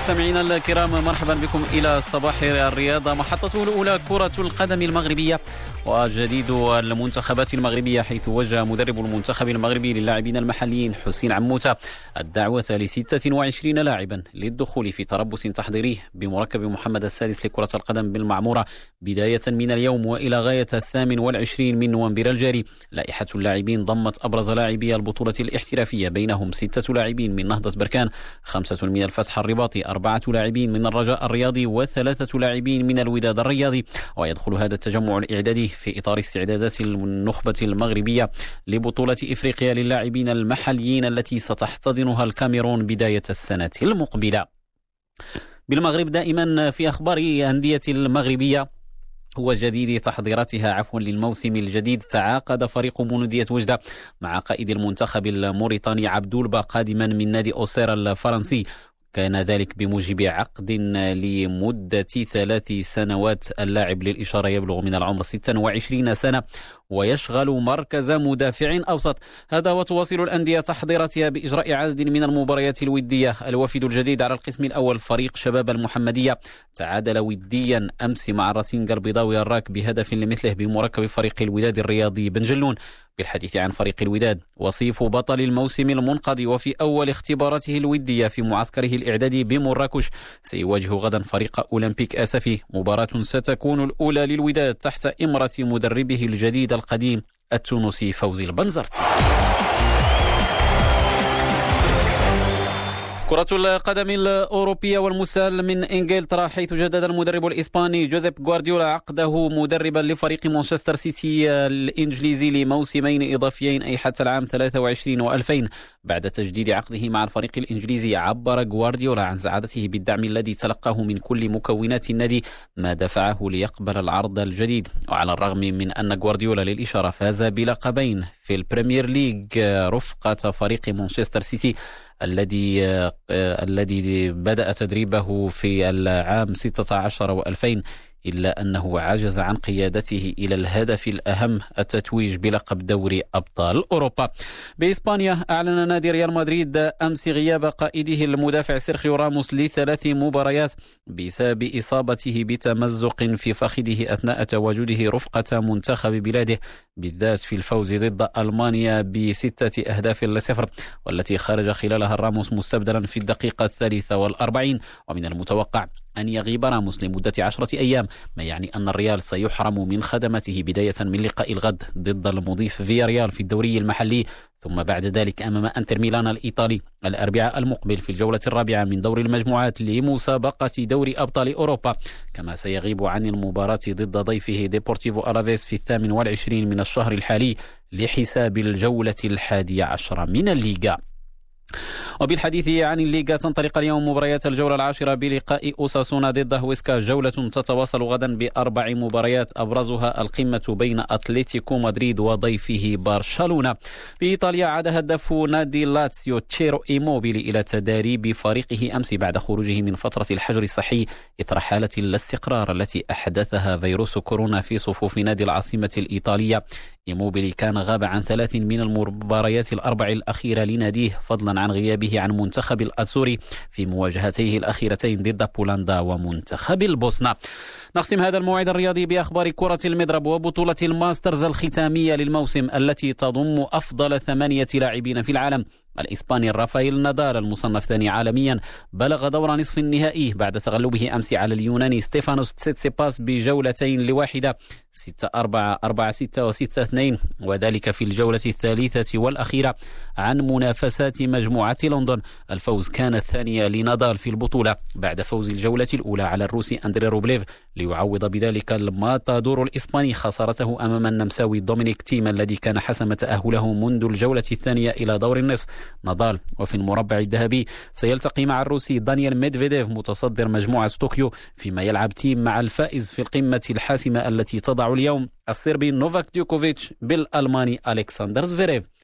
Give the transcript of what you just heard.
مستمعينا الكرام مرحبا بكم إلى صباح الرياضه محطته الأولى كرة القدم المغربية وجديد المنتخبات المغربية حيث وجه مدرب المنتخب المغربي للاعبين المحليين حسين عموتة الدعوة ل 26 لاعبا للدخول في تربص تحضيري بمركب محمد السادس لكرة القدم بالمعمورة. بداية من اليوم وإلى غاية الثامن والعشرين من نوفمبر الجاري لائحة اللاعبين ضمت أبرز لاعبي البطولة الاحترافية بينهم ستة لاعبين من نهضة بركان خمسة من الفتح الرباطي أربعة لاعبين من الرجاء الرياضي وثلاثة لاعبين من الوداد الرياضي. ويدخل هذا التجمع الإعدادي في إطار استعدادات النخبة المغربية لبطولة إفريقيا للاعبين المحليين التي ستحتضنها الكاميرون بداية السنة المقبلة. بالمغرب دائما في أخبار أندية المغربية وجديد تحضيراتها عفوا للموسم الجديد تعاقد فريق مولودية وجدة مع قائد المنتخب الموريتاني عبدولبا قادما من نادي أوسيرا الفرنسي. كان ذلك بموجب عقد لمدة ثلاث سنوات. اللاعب للإشارة يبلغ من العمر 26 سنة ويشغل مركز مدافع أوسط. هذا وتواصل الأندية تحضيراتها بإجراء عدد من المباريات الودية. الوافد الجديد على القسم الأول فريق شباب المحمدية. تعادل وديا أمس مع الراسينجا البيضاوي الراك بهدف لمثله بمركب فريق الوداد الرياضي بن جلون. بالحديث عن فريق الوداد. وصيف بطل الموسم المنقضي وفي أول اختباراته الودية في معسكره الإعدادي بمراكش. سيواجه غدا فريق أولمبيك أسفي. مباراة ستكون الأولى للوداد تحت إمرة مدربه الجديد القديم التونسي فوزي البنزرتي. كرة القدم الأوروبية والمسال من إنجلترا حيث جدد المدرب الإسباني جوزيب غوارديولا عقده مدربا لفريق مانشستر سيتي الإنجليزي لموسمين إضافيين أي حتى العام 23 و2000 بعد تجديد عقده مع الفريق الإنجليزي عبر غوارديولا عن سعادته بالدعم الذي تلقاه من كل مكونات النادي ما دفعه ليقبل العرض الجديد. وعلى الرغم من أن غوارديولا للإشارة فاز بلقبين في البريمير ليج رفقة فريق مانشستر سيتي الذي الذي بدأ تدريبه في العام 16 و2000 إلا أنه عجز عن قيادته إلى الهدف الأهم التتويج بلقب دوري أبطال أوروبا. بإسبانيا أعلن نادي ريال مدريد أمس غياب قائده المدافع سيرخيو راموس لثلاث مباريات بسبب إصابته بتمزق في فخذه أثناء تواجده رفقة منتخب بلاده بالذات في الفوز ضد ألمانيا بستة أهداف لصفر والتي خرج خلالها الراموس مستبدلا في الدقيقة الثالثة والأربعين ومن المتوقع أن يغيب راموس لمدة عشرة أيام ما يعني أن الريال سيحرم من خدمته بداية من لقاء الغد ضد المضيف فيا ريال في الدوري المحلي. ثم بعد ذلك أمام أنتر ميلان الإيطالي الأربعاء المقبل في الجولة الرابعة من دور المجموعات لمسابقة دوري أبطال أوروبا. كما سيغيب عن المباراة ضد ضيفه ديبورتيفو ألافيس في الثامن والعشرين من الشهر الحالي لحساب الجولة الحادية عشرة من الليغا. وبالحديث عن الليغا تنطلق اليوم مباريات الجولة العاشرة بلقاء أوساسونا ضد هويسكا جولة تتواصل غدا بأربع مباريات أبرزها القمة بين أتلتيكو مدريد وضيفه برشلونة. بإيطاليا عاد هدف نادي لاتسيو تشيرو إيموبيلي إلى تداريب فريقه أمس بعد خروجه من فترة الحجر الصحي إثر حالة الاستقرار التي أحدثها فيروس كورونا في صفوف نادي العاصمة الإيطالية. إيموبيلي كان غاب عن ثلاث من المباريات الأربع الأخيرة لناديه فضلا عن غيابه عن منتخب الآزوري في مواجهتيه الأخيرتين ضد بولندا ومنتخب البوسنة. نختم هذا الموعد الرياضي بأخبار كرة المضرب وبطولة الماسترز الختامية للموسم التي تضم أفضل ثمانية لاعبين في العالم. الإسباني رافائيل نادال المصنف ثاني عالميا بلغ دور نصف النهائي بعد تغلبه أمس على اليوناني ستيفانوس تسيتسيباس بجولتين لواحدة 6 4 4 6 و 6 2 وذلك في الجولة الثالثة والأخيرة عن منافسات مجموعة لندن. الفوز كان الثاني لنادال في البطولة بعد فوز الجولة الأولى على الروسي أندري روبليف ليعوض بذلك الماتادور الإسباني خسارته أمام النمساوي دومينيك تيم الذي كان حسم تأهله منذ الجولة الثانية إلى دور النصف. نادال. وفي المربع الذهبي سيلتقي مع الروسي دانيال ميدفيديف متصدر مجموعة طوكيو فيما يلعب تيم مع الفائز في القمة الحاسمة التي تضع اليوم الصربي نوفاك ديوكوفيتش بالألماني ألكسندر زفيريف.